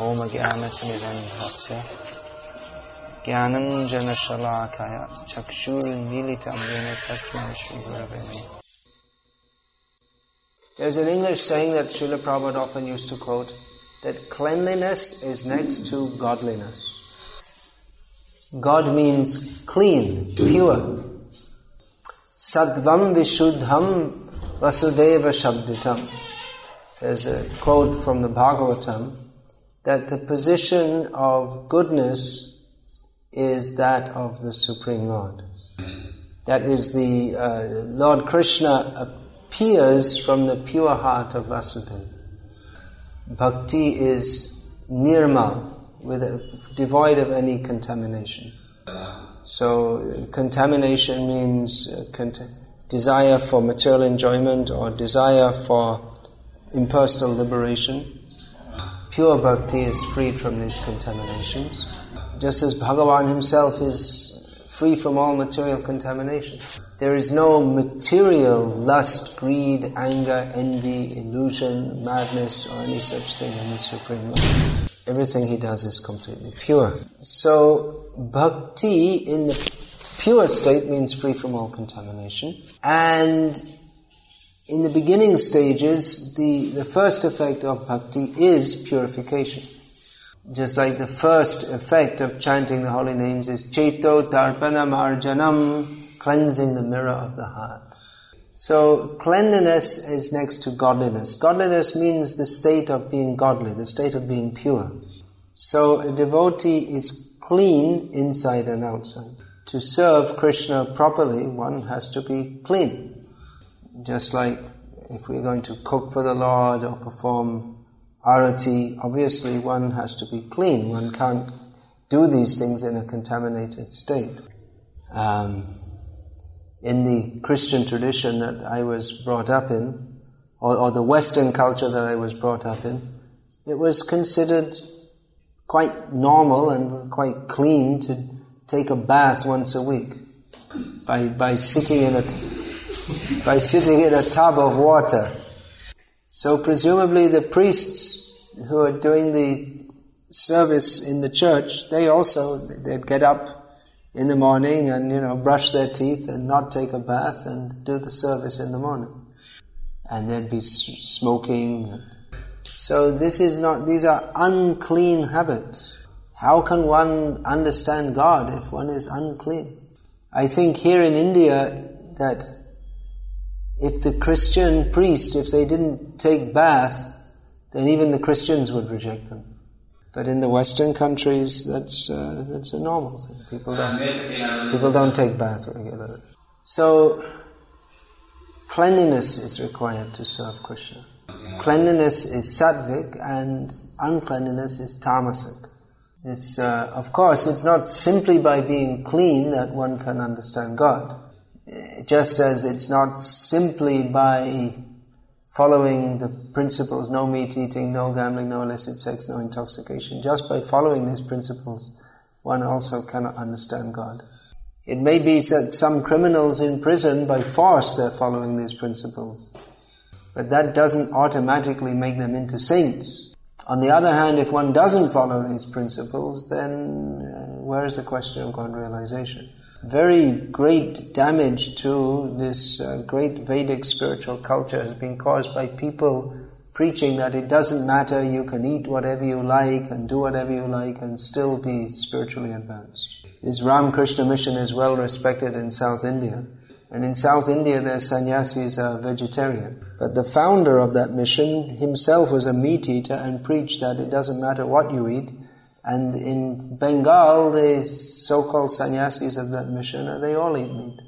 ॐ ज्ञानतिमिरन्धस्य ज्ञानञ्जनशलाकय चक्षुर्मीलितं येन तस्मै श्रीगुरवे नमः There's an English saying that Srila Prabhupada often used to quote that cleanliness is next to godliness. God means clean, pure. Sadvam Vishuddham Vasudeva Shabditam. There's a quote from the Bhagavatam that the position of goodness is that of the Supreme Lord. That is the uh, Lord Krishna appears from the pure heart of Vasudeva. Bhakti is nirmal, with a, devoid of any contamination. So contamination means uh, cont- desire for material enjoyment or desire for impersonal liberation. Pure bhakti is freed from these contaminations. Just as Bhagavan himself is free from all material contamination. There is no material lust, greed, anger, envy, illusion, madness, or any such thing in the Supreme Lord. Everything he does is completely pure. So, bhakti in the pure state means free from all contamination. And in the beginning stages, the, the first effect of bhakti is purification. Just like the first effect of chanting the holy names is Cheto Darpana Marjanam, cleansing the mirror of the heart. So cleanliness is next to godliness. Godliness means the state of being godly, the state of being pure. So a devotee is clean inside and outside. To serve Krishna properly, one has to be clean. Just like if we're going to cook for the Lord or perform arati, obviously one has to be clean. One can't do these things in a contaminated state. Um, in the Christian tradition that I was brought up in, or, or, the Western culture that I was brought up in, it was considered quite normal and quite clean to take a bath once a week by, by sitting in a t- by sitting in a tub of water. So presumably the priests who are doing the service in the church, they also, they'd get up in the morning and, you know, brush their teeth and not take a bath and do the service in the morning. And they'd be smoking. So this is not, these are unclean habits. How can one understand God if one is unclean? I think here in India that if the Christian priest, if they didn't take bath, then even the Christians would reject them. But in the Western countries, that's uh, that's a normal thing. People don't people don't take bath regularly. So cleanliness is required to serve Krishna. Cleanliness is sattvic, and uncleanliness is tamasic. It's, uh, of course, it's not simply by being clean that one can understand God just as it's not simply by following the principles no meat eating, no gambling, no illicit sex, no intoxication, just by following these principles, one also cannot understand God. It may be that some criminals in prison, by force, they're following these principles. But that doesn't automatically make them into saints. On the other hand, if one doesn't follow these principles, then uh, where is the question of God realization? Very great damage to this uh, great Vedic spiritual culture has been caused by people preaching that it doesn't matter, you can eat whatever you like and do whatever you like and still be spiritually advanced. This Ramakrishna mission is well respected in South India. And in South India, their sannyasis are vegetarian. But the founder of that mission himself was a meat eater and preached that it doesn't matter what you eat, and in Bengal, the so-called sannyasis of that mission, they all eat meat.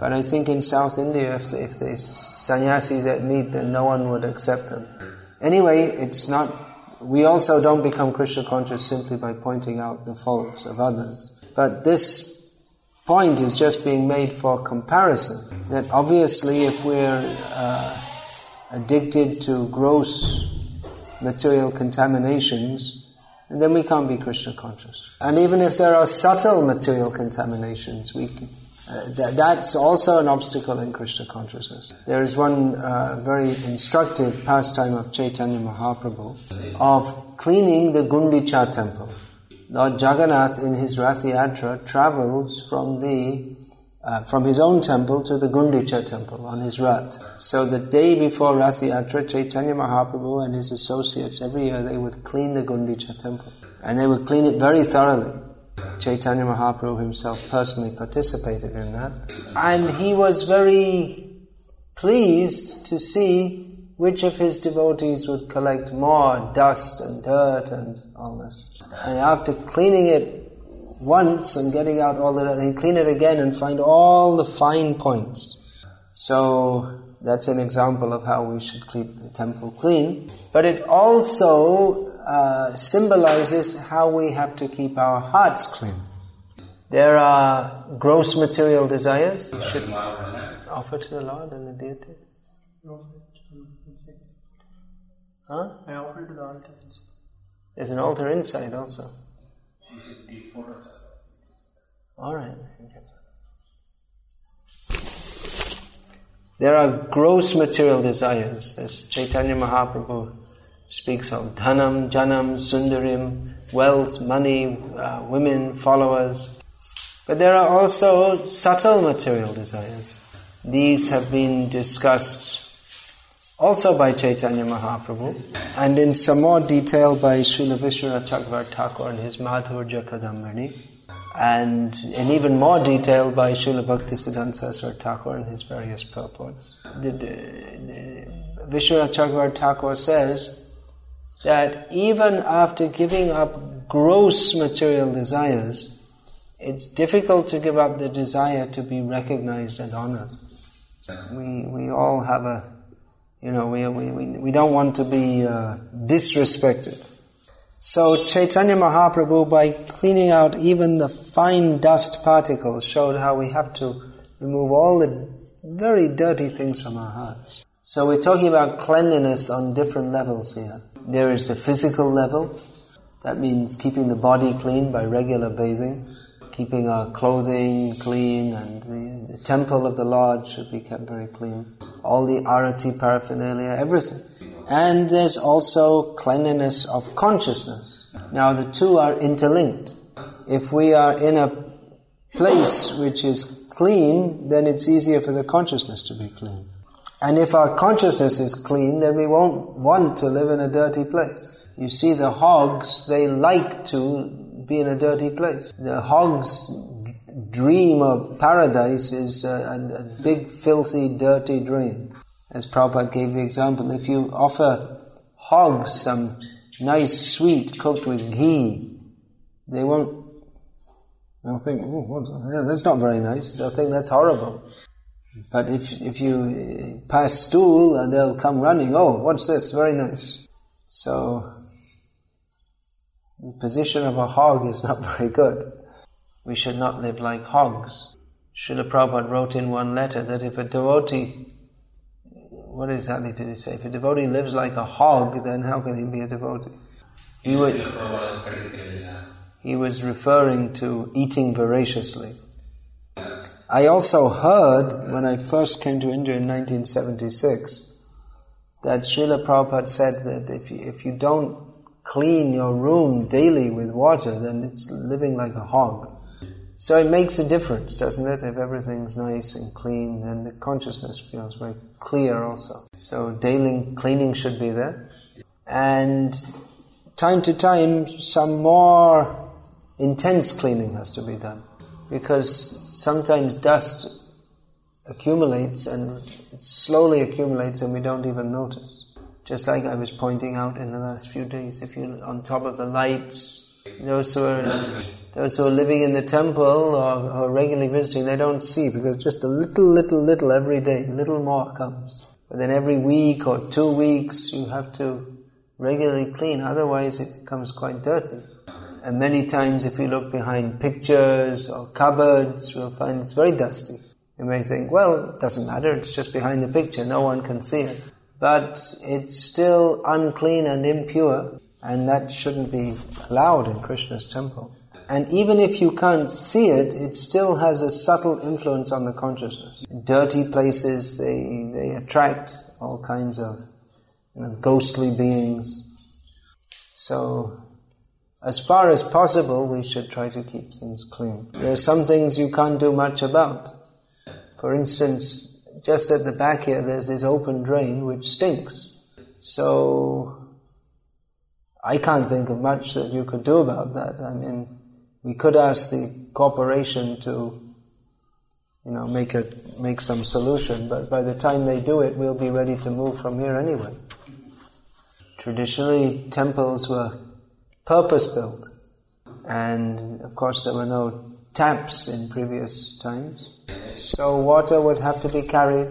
But I think in South India, if the, if the sannyasis ate meat, then no one would accept them. Anyway, it's not, we also don't become Krishna conscious simply by pointing out the faults of others. But this point is just being made for comparison. That obviously if we're uh, addicted to gross material contaminations, and then we can't be Krishna conscious. And even if there are subtle material contaminations, we uh, th- that's also an obstacle in Krishna consciousness. There is one uh, very instructive pastime of Chaitanya Mahaprabhu of cleaning the Gundicha temple. Lord Jagannath in his Rath Yatra travels from the uh, from his own temple to the Gundicha temple on his Rath. So the day before Rath Yatra, Chaitanya Mahaprabhu and his associates every year they would clean the Gundicha temple. And they would clean it very thoroughly. Chaitanya Mahaprabhu himself personally participated in that. And he was very pleased to see which of his devotees would collect more dust and dirt and all this. And after cleaning it once and getting out all the he'd clean it again and find all the fine points. So that's an example of how we should keep the temple clean. But it also uh, symbolizes how we have to keep our hearts clean. There are gross material desires. You should offer to the Lord and the deities. Huh? I offered to the altar. There's an altar inside also. All right. There are gross material desires, as Chaitanya Mahaprabhu speaks of dhanam, janam, sundarim, wealth, money, uh, women, followers. But there are also subtle material desires. These have been discussed also by Chaitanya Mahaprabhu, and in some more detail by Srila Vishwanath Chakravarti Thakur in his Madhurya Kadambini, and in even more detail by Srila Bhaktisiddhanta Saraswati Thakur in his various purports. The, Vishwanath Chakravarti Thakur says that even after giving up gross material desires, it's difficult to give up the desire to be recognized and honored. We, we all have a you know, we, we, we don't want to be uh, disrespected. So Chaitanya Mahaprabhu, by cleaning out even the fine dust particles, showed how we have to remove all the very dirty things from our hearts. So we're talking about cleanliness on different levels here. There is the physical level, that means keeping the body clean by regular bathing, keeping our clothing clean, and the, the temple of the Lord should be kept very clean all the arati paraphernalia, everything. And there's also cleanliness of consciousness. Now the two are interlinked. If we are in a place which is clean, then it's easier for the consciousness to be clean. And if our consciousness is clean, then we won't want to live in a dirty place. You see, the hogs, they like to be in a dirty place. The hogs dream of paradise is a, a, big, filthy, dirty dream. As Prabhupada gave the example, if you offer hogs some nice sweet cooked with ghee, they won't, they'll think, oh, that's not very nice. They'll think that's horrible. But if, if you uh, pass stool, uh, they'll come running, oh, what's this? Very nice. So, the position of a hog is not very good we should not live like hogs. Srila Prabhupada wrote in one letter that if a devotee, what exactly did he say? If a devotee lives like a hog, then how can he be a devotee? He, would, he was referring to eating voraciously. I also heard when I first came to India in 1976 that Srila Prabhupada said that if you, if you don't clean your room daily with water, then it's living like a hog. So it makes a difference, doesn't it? If everything's nice and clean, then the consciousness feels very clear also. So daily cleaning should be there. And time to time, some more intense cleaning has to be done. Because sometimes dust accumulates and it slowly accumulates and we don't even notice. Just like I was pointing out in the last few days, if you're on top of the lights, those who are those who are living in the temple or, or regularly visiting, they don't see because just a little, little, little every day, little more comes. But then every week or two weeks, you have to regularly clean, otherwise it becomes quite dirty. And many times, if you look behind pictures or cupboards, you'll find it's very dusty. You may think, well, it doesn't matter, it's just behind the picture, no one can see it. But it's still unclean and impure, and that shouldn't be allowed in Krishna's temple. And even if you can't see it, it still has a subtle influence on the consciousness. Dirty places, they, they attract all kinds of you know, ghostly beings. So, as far as possible, we should try to keep things clean. There are some things you can't do much about. For instance, just at the back here, there's this open drain which stinks. So, I can't think of much that you could do about that. I mean, we could ask the corporation to, you know, make a make some solution, but by the time they do it, we'll be ready to move from here anyway. Traditionally, temples were purpose-built. And of course there were no taps in previous times. So water would have to be carried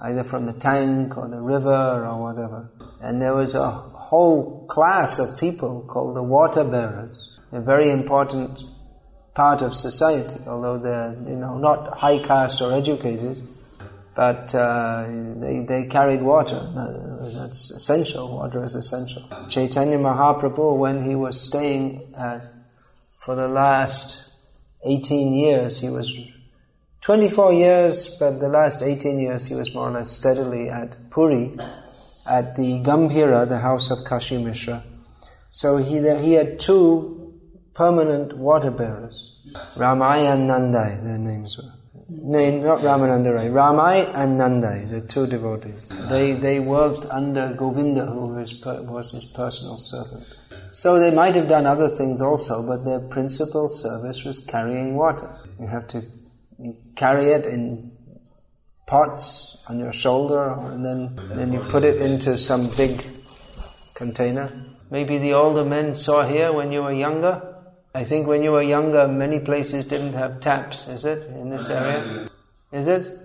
either from the tank or the river or whatever. And there was a whole class of people called the water bearers, a very important part of society, although they're, you know, not high caste or educated but uh, they, they carried water. That's essential. Water is essential. Chaitanya Mahaprabhu, when he was staying at, for the last 18 years, he was 24 years, but the last 18 years he was more or less steadily at Puri, at the Gambhira, the house of Kashi Mishra. So he, he had two permanent water bearers, Ramai and Nandai, their names were. No, not Ramananda Rai. Ramai and Nandai, the two devotees. They, they worked under Govinda, who was, was his personal servant. So they might have done other things also, but their principal service was carrying water. You have to carry it in pots on your shoulder, and then, then you put it into some big container. Maybe the older men saw here when you were younger, I think when you were younger, many places didn't have taps, is it, in this area? Is it?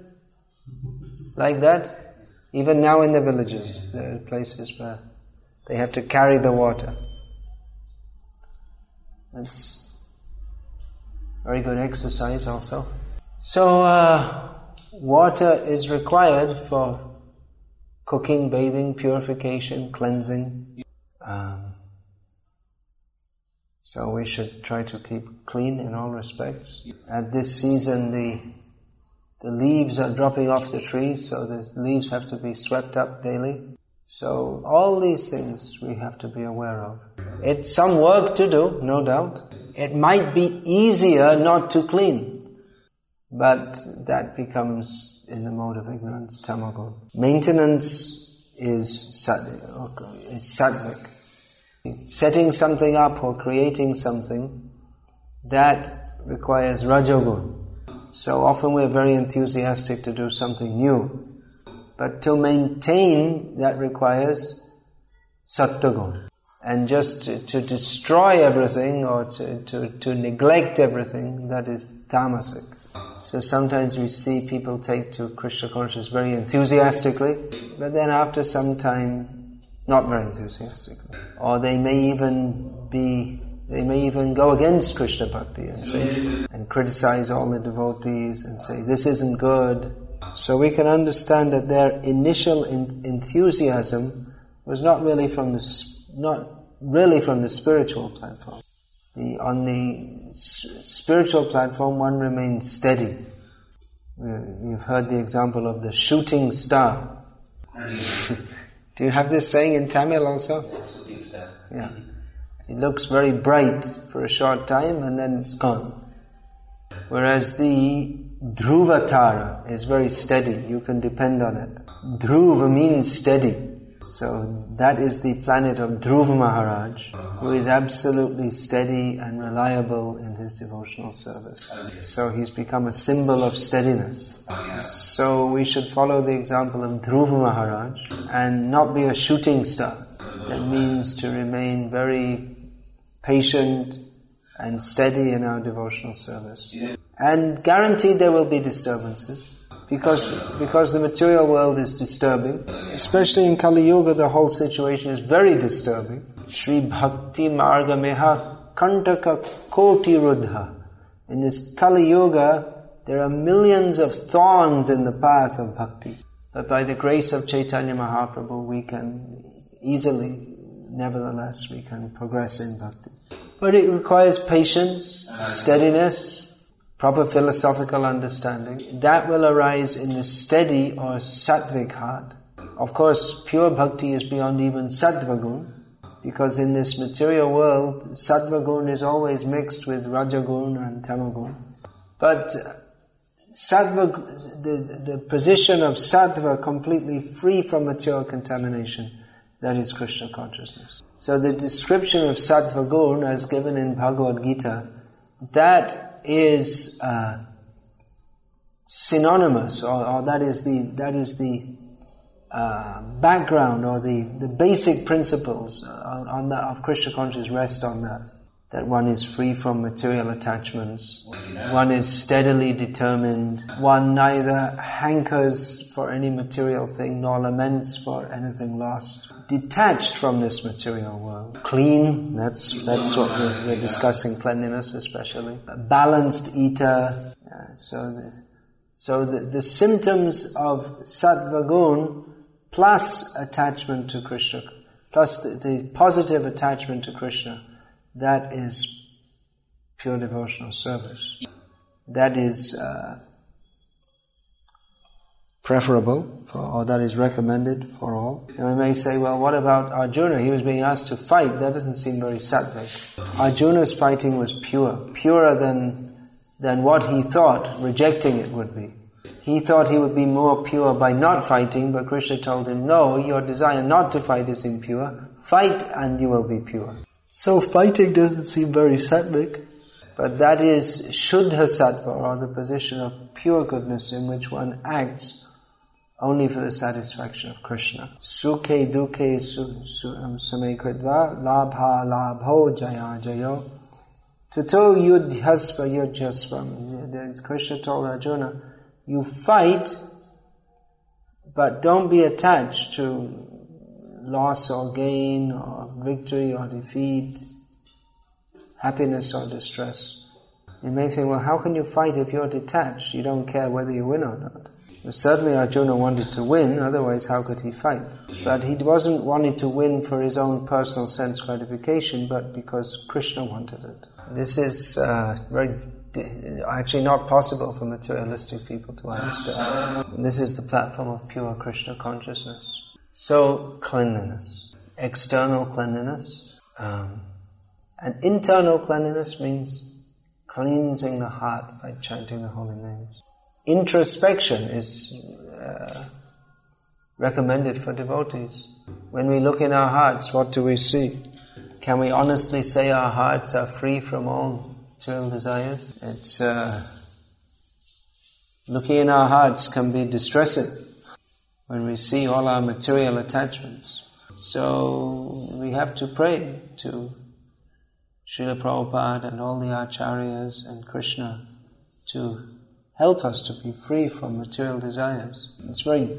Like that? Even now in the villages, there are places where they have to carry the water. That's very good exercise also. So, uh, water is required for cooking, bathing, purification, cleansing. Um, so we should try to keep clean in all respects. At this season, the the leaves are dropping off the trees, so the leaves have to be swept up daily. So all these things we have to be aware of. It's some work to do, no doubt. It might be easier not to clean, but that becomes in the mode of ignorance, tamagun. Maintenance is, sat- is sattvic setting something up or creating something, that requires rajogun. So often we're very enthusiastic to do something new. But to maintain, that requires sattvagun. And just to, to destroy everything or to, to, to neglect everything, that is tamasic. So sometimes we see people take to Krishna consciousness very enthusiastically, but then after some time not very enthusiastically. Or they may even be, they may even go against Krishna Bhakti and say, and criticize all the devotees and say, this isn't good. So we can understand that their initial enthusiasm was not really from the, not really from the spiritual platform. The, on the spiritual platform, one remains steady. You've heard the example of the shooting star. Do you have this saying in Tamil also? Yeah. It looks very bright for a short time and then it's gone. Whereas the Dhruvatara is very steady, you can depend on it. Dhruva means steady. So that is the planet of Dhruva Maharaj, who is absolutely steady and reliable in his devotional service. So he's become a symbol of steadiness. So we should follow the example of Dhruva Maharaj and not be a shooting star. That means to remain very patient and steady in our devotional service. And guaranteed there will be disturbances because because the material world is disturbing, especially in Kali Yuga, the whole situation is very disturbing. Sri Bhakti Marga Meha Kantaka Koti Rudha. In this Kali Yuga, there are millions of thorns in the path of bhakti. But by the grace of Chaitanya Mahaprabhu, we can easily, nevertheless, we can progress in bhakti. But it requires patience, steadiness, proper philosophical understanding, that will arise in the steady or sattvic heart. Of course, pure bhakti is beyond even sattvagun, because in this material world, sattva gun is always mixed with rajagun and tamagun. But sattva, the, the position of sattva completely free from material contamination, that is Krishna consciousness. So the description of sattva gun as given in Bhagavad Gita, that is uh, synonymous, or, or, that is the that is the uh, background or the, the basic principles on, on that of Krishna consciousness rest on that. That one is free from material attachments, one is steadily determined, one neither hankers for any material thing nor laments for anything lost. Detached from this material world. Clean, that's, that's what we're, we're discussing, cleanliness especially. A balanced eater, uh, so the, so the, the symptoms of sattva gun plus attachment to Krishna, plus the, the positive attachment to Krishna, that is pure devotional service. That is uh, preferable, for, or that is recommended for all. And we may say, well, what about Arjuna? He was being asked to fight. That doesn't seem very sattvic. Arjuna's fighting was pure, purer than, than what he thought rejecting it would be. He thought he would be more pure by not fighting, but Krishna told him, no, your desire not to fight is impure. Fight and you will be pure. So fighting doesn't seem very sattvic, but that is Shuddha Sattva, or the position of pure goodness in which one acts only for the satisfaction of Krishna. Sukhe dukhe um, same kridva labha labho jaya jayo tato yudhyasva yudhyasva. Krishna told Arjuna, you fight, but don't be attached to loss or gain, or victory or defeat, happiness or distress. You may say, well, how can you fight if you're detached? You don't care whether you win or not. Well, certainly Arjuna wanted to win, otherwise how could he fight? But he wasn't wanting to win for his own personal sense gratification, but because Krishna wanted it. This is uh, very actually not possible for materialistic people to understand. This is the platform of pure Krishna consciousness. So, cleanliness, external cleanliness, um, and internal cleanliness means cleansing the heart by chanting the holy names. Introspection is uh, recommended for devotees. When we look in our hearts, what do we see? Can we honestly say our hearts are free from all material desires. It's uh, looking in our hearts can be distressing when we see all our material attachments. So we have to pray to Srila Prabhupada and all the acharyas and Krishna to help us to be free from material desires. It's very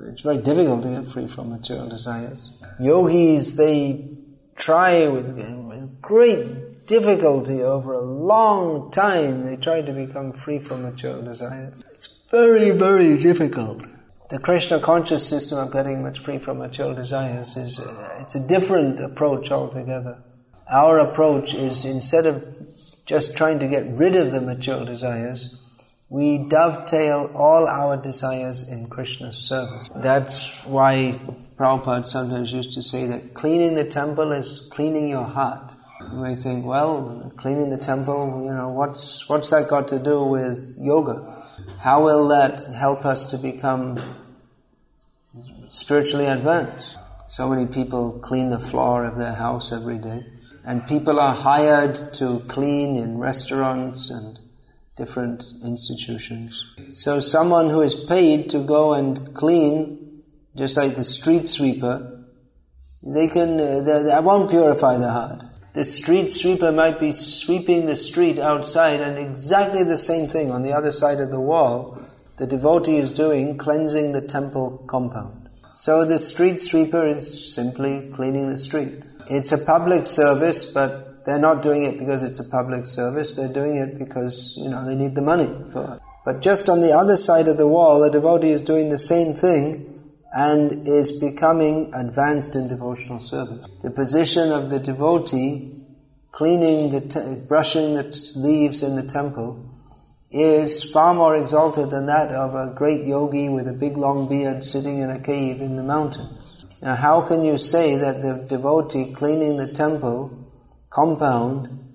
it's very difficult to get free from material desires. Yogis, they try with great difficulty over a long time. They try to become free from material desires. It's very, very difficult. The Krishna conscious system of getting much free from material desires is uh, it's a different approach altogether. Our approach is instead of just trying to get rid of the material desires, we dovetail all our desires in Krishna's service. That's why Prabhupada sometimes used to say that cleaning the temple is cleaning your heart. You may think, well, cleaning the temple, you know, what's, what's that got to do with yoga? How will that help us to become spiritually advanced? So many people clean the floor of their house every day. And people are hired to clean in restaurants and different institutions. So someone who is paid to go and clean, just like the street sweeper, they can, uh, that won't purify the heart. The street sweeper might be sweeping the street outside and exactly the same thing on the other side of the wall, the devotee is doing cleansing the temple compound. So the street sweeper is simply cleaning the street. It's a public service, but they're not doing it because it's a public service, they're doing it because, you know, they need the money for it. But just on the other side of the wall, the devotee is doing the same thing and is becoming advanced in devotional service. The position of the devotee cleaning the, brushing the t- leaves in the temple is far more exalted than that of a great yogi with a big long beard sitting in a cave in the mountains. Now, how can you say that the devotee cleaning the temple compound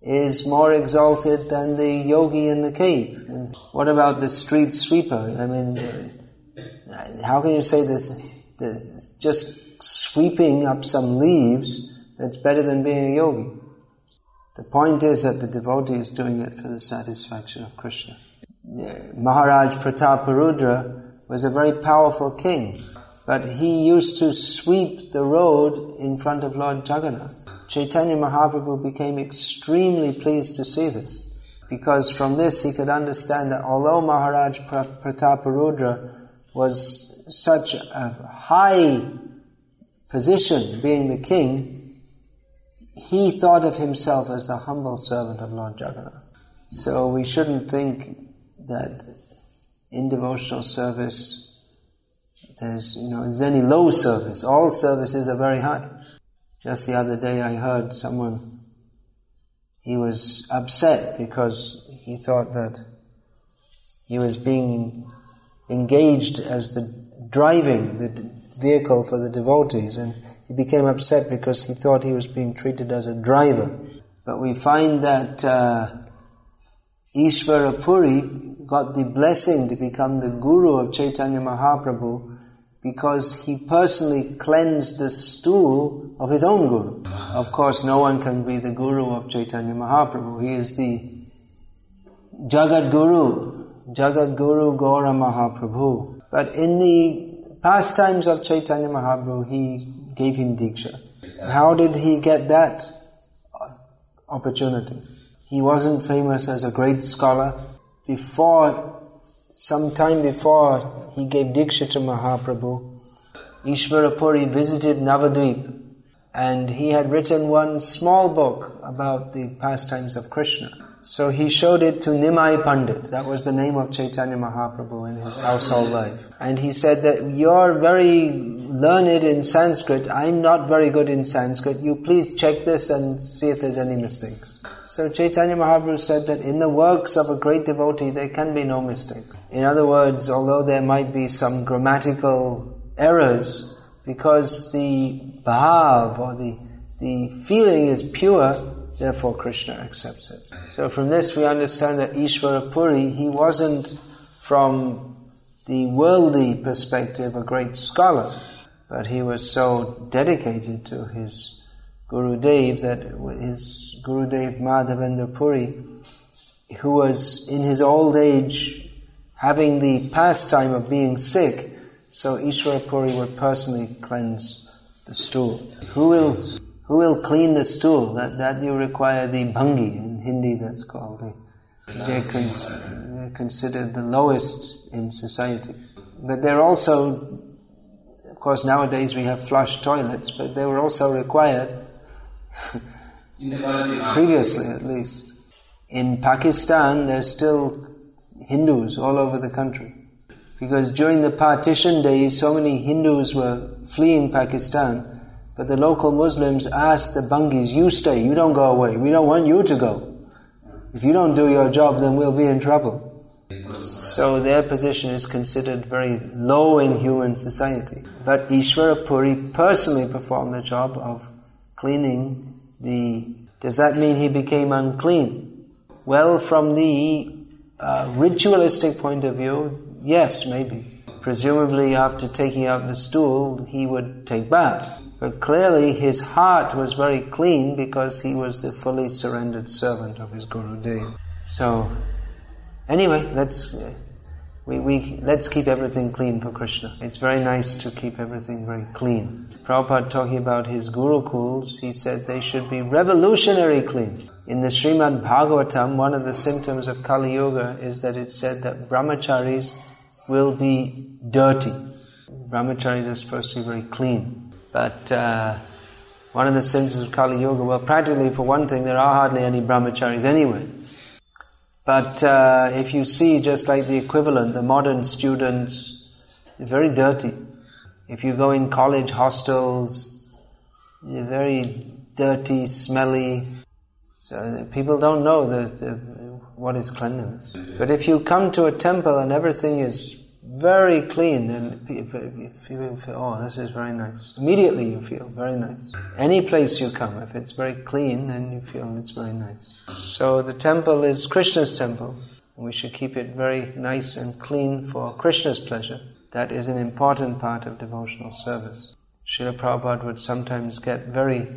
is more exalted than the yogi in the cave? And what about the street sweeper? I mean, how can you say this, this just sweeping up some leaves that's better than being a yogi? The point is that the devotee is doing it for the satisfaction of Krishna. Maharaj Prataparudra was a very powerful king. But he used to sweep the road in front of Lord Jagannath. Chaitanya Mahaprabhu became extremely pleased to see this, because from this he could understand that although Maharaj Prataparudra was such a high position, being the king, he thought of himself as the humble servant of Lord Jagannath. So we shouldn't think that in devotional service there's, you know, any low service. All services are very high. Just the other day I heard someone, he was upset because he thought that he was being engaged as the driving the vehicle for the devotees and he became upset because he thought he was being treated as a driver. But we find that uh, got the blessing to become the guru of Chaitanya Mahaprabhu because he personally cleansed the stool of his own guru. Of course, no one can be the guru of Chaitanya Mahaprabhu. He is the Jagat Guru, Jagat Guru Gaura Mahaprabhu. But in the pastimes of Chaitanya Mahaprabhu, he gave him Diksha. How did he get that opportunity? He wasn't famous as a great scholar. Before some time before he gave Diksha to Mahaprabhu, Ishvarapuri visited Navadvip and he had written one small book about the pastimes of Krishna. So he showed it to Nimai Pandit. That was the name of Chaitanya Mahaprabhu in his household life. And he said that you're very learned in Sanskrit. I'm not very good in Sanskrit. You please check this and see if there's any mistakes. So Chaitanya Mahaprabhu said that in the works of a great devotee there can be no mistakes. In other words, although there might be some grammatical errors, because the bhav or the, the feeling is pure, therefore Krishna accepts it. So from this we understand that Ishvara Puri, he wasn't from the worldly perspective a great scholar, but he was so dedicated to his Guru Dev that his Guru Dev Madhavendra Puri, who was in his old age having the pastime of being sick, so Ishvara Puri would personally cleanse the stool. Who will who will clean the stool? That, that you require the bhangi, in Hindi that's called. They're, cons- they're considered the lowest in society. But they're also, of course nowadays we have flush toilets, but they were also required, previously at least. In Pakistan there's still Hindus all over the country. Because during the partition days so many Hindus were fleeing Pakistan but the local Muslims asked the Bangis, you stay, you don't go away, we don't want you to go. If you don't do your job, then we'll be in trouble. So their position is considered very low in human society. But Ishvara Puri personally performed the job of cleaning the... Does that mean he became unclean? Well, from the uh, ritualistic point of view, yes, maybe. Presumably after taking out the stool, he would take bath. But clearly his heart was very clean because he was the fully surrendered servant of his Guru Dev. So, anyway, let's uh, we, we let's keep everything clean for Krishna. It's very nice to keep everything very clean. Prabhupada talking about his gurukuls, he said they should be revolutionary clean. In the Srimad Bhagavatam, one of the symptoms of Kali Yuga is that it said that brahmacharis will be dirty. Brahmacharis are supposed to be very clean. But uh, one of the symptoms of Kali Yuga, well, practically for one thing, there are hardly any brahmacharis anyway. But uh, if you see just like the equivalent, the modern students, very dirty. If you go in college hostels, they're very dirty, smelly. So people don't know that, what is cleanliness. But if you come to a temple and everything is very clean, then you feel, oh, this is very nice. Immediately you feel very nice. Any place you come, if it's very clean, then you feel it's very nice. So the temple is Krishna's temple. We should keep it very nice and clean for Krishna's pleasure. That is an important part of devotional service. Srila Prabhupada would sometimes get very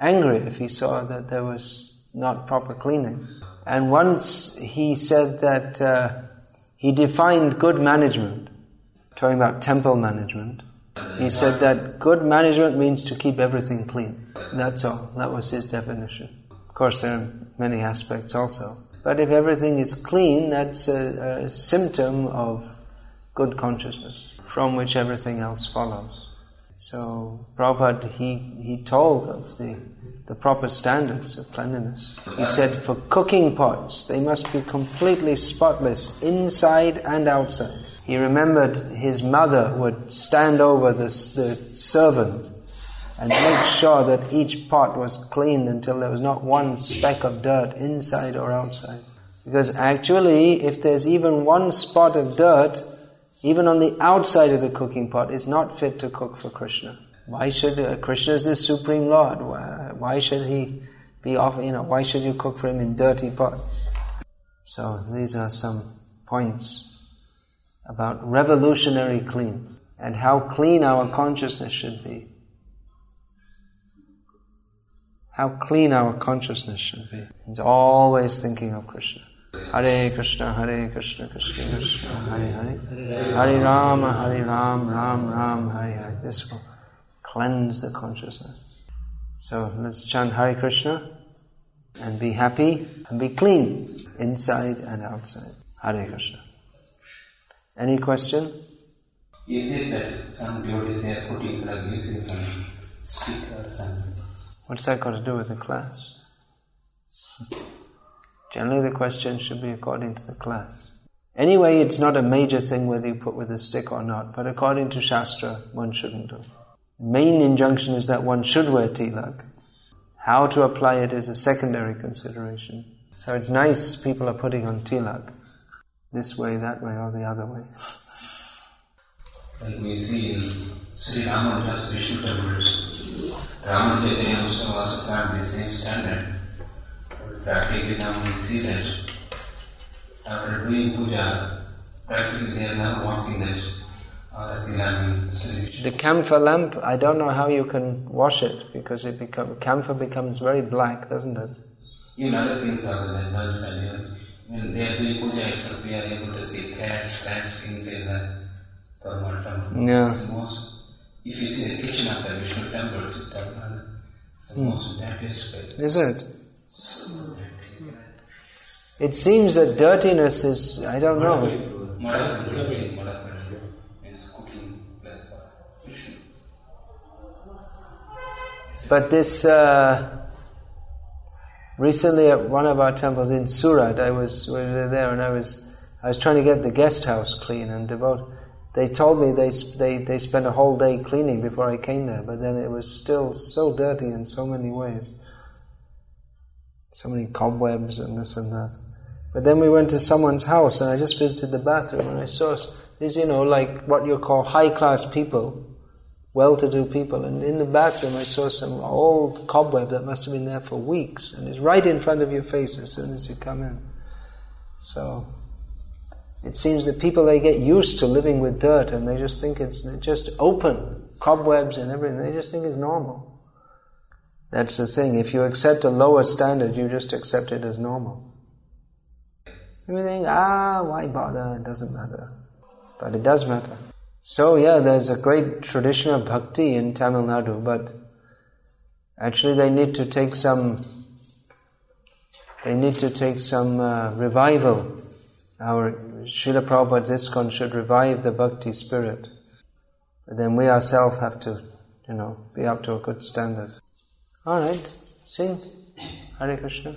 angry if he saw that there was not proper cleaning. And once he said that uh, he defined good management, talking about temple management. He said that good management means to keep everything clean. That's all. That was his definition. Of course, there are many aspects also. But if everything is clean, that's a, a symptom of good consciousness, from which everything else follows. So Prabhupada, he, he told of the the proper standards of cleanliness. He said for cooking pots, they must be completely spotless inside and outside. He remembered his mother would stand over the, the servant and make sure that each pot was cleaned until there was not one speck of dirt inside or outside. Because actually, if there's even one spot of dirt, even on the outside of the cooking pot, it's not fit to cook for Krishna. Why should uh, Krishna is the supreme Lord? Why, why should he be off? You know, why should you cook for him in dirty pots? So these are some points about revolutionary clean and how clean our consciousness should be. How clean our consciousness should be. It's always thinking of Krishna. Hare Krishna, Hare Krishna, Krishna Krishna, Hare Hare. Hare Rama, Hare Ram, Ram Ram, Hare Hare. This will cleanse the consciousness. So let's chant Hare Krishna and be happy and be clean inside and outside. Hare Krishna. Any question? You said that some devotees they are putting like using some stickers and. What's that got to do with the class? Generally, the question should be according to the class. Anyway, it's not a major thing whether you put with a stick or not, but according to Shastra, one shouldn't do main injunction is that one should wear tilak. How to apply it is a secondary consideration. So it's nice people are putting on tilak. This way, that way, or the other way. Like we see in Sri Ramanuja's Vishnu temples, they also found the same standard. Practically now we see that after doing puja, practically they are now washing that the camphor lamp, I don't know how you can wash it because it become, camphor becomes very black, doesn't it? Even other things are than bulbs and even when they are doing puja itself, we are able to see cats, rats, things in the Perumal temple. Yeah. It's most, if you see the kitchen of the Vishnu temple, it's the, it's the mm. most dirtiest place. Is it? It seems that dirtiness is, I don't know. But this, uh, recently at one of our temples in Surat, I was, we were there and I was, I was trying to get the guest house clean and devote. They told me they, they, they spent a whole day cleaning before I came there, but then it was still so dirty in so many ways. So many cobwebs and this and that. But then we went to someone's house and I just visited the bathroom and I saw these, you know, like what you call high class people well-to-do people. And in the bathroom, I saw some old cobweb that must have been there for weeks, and it's right in front of your face as soon as you come in. So it seems that people they get used to living with dirt, and they just think it's just open cobwebs and everything. They just think it's normal. That's the thing. If you accept a lower standard, you just accept it as normal. You think, ah, why bother? It doesn't matter. But it does matter. So yeah, there's a great tradition of bhakti in Tamil Nadu, but actually they need to take some they need to take some uh, revival. Our Srila Prabhupada's ISKCON should revive the bhakti spirit. But then we ourselves have to, you know, be up to a good standard. Alright, sing. Hare Krishna.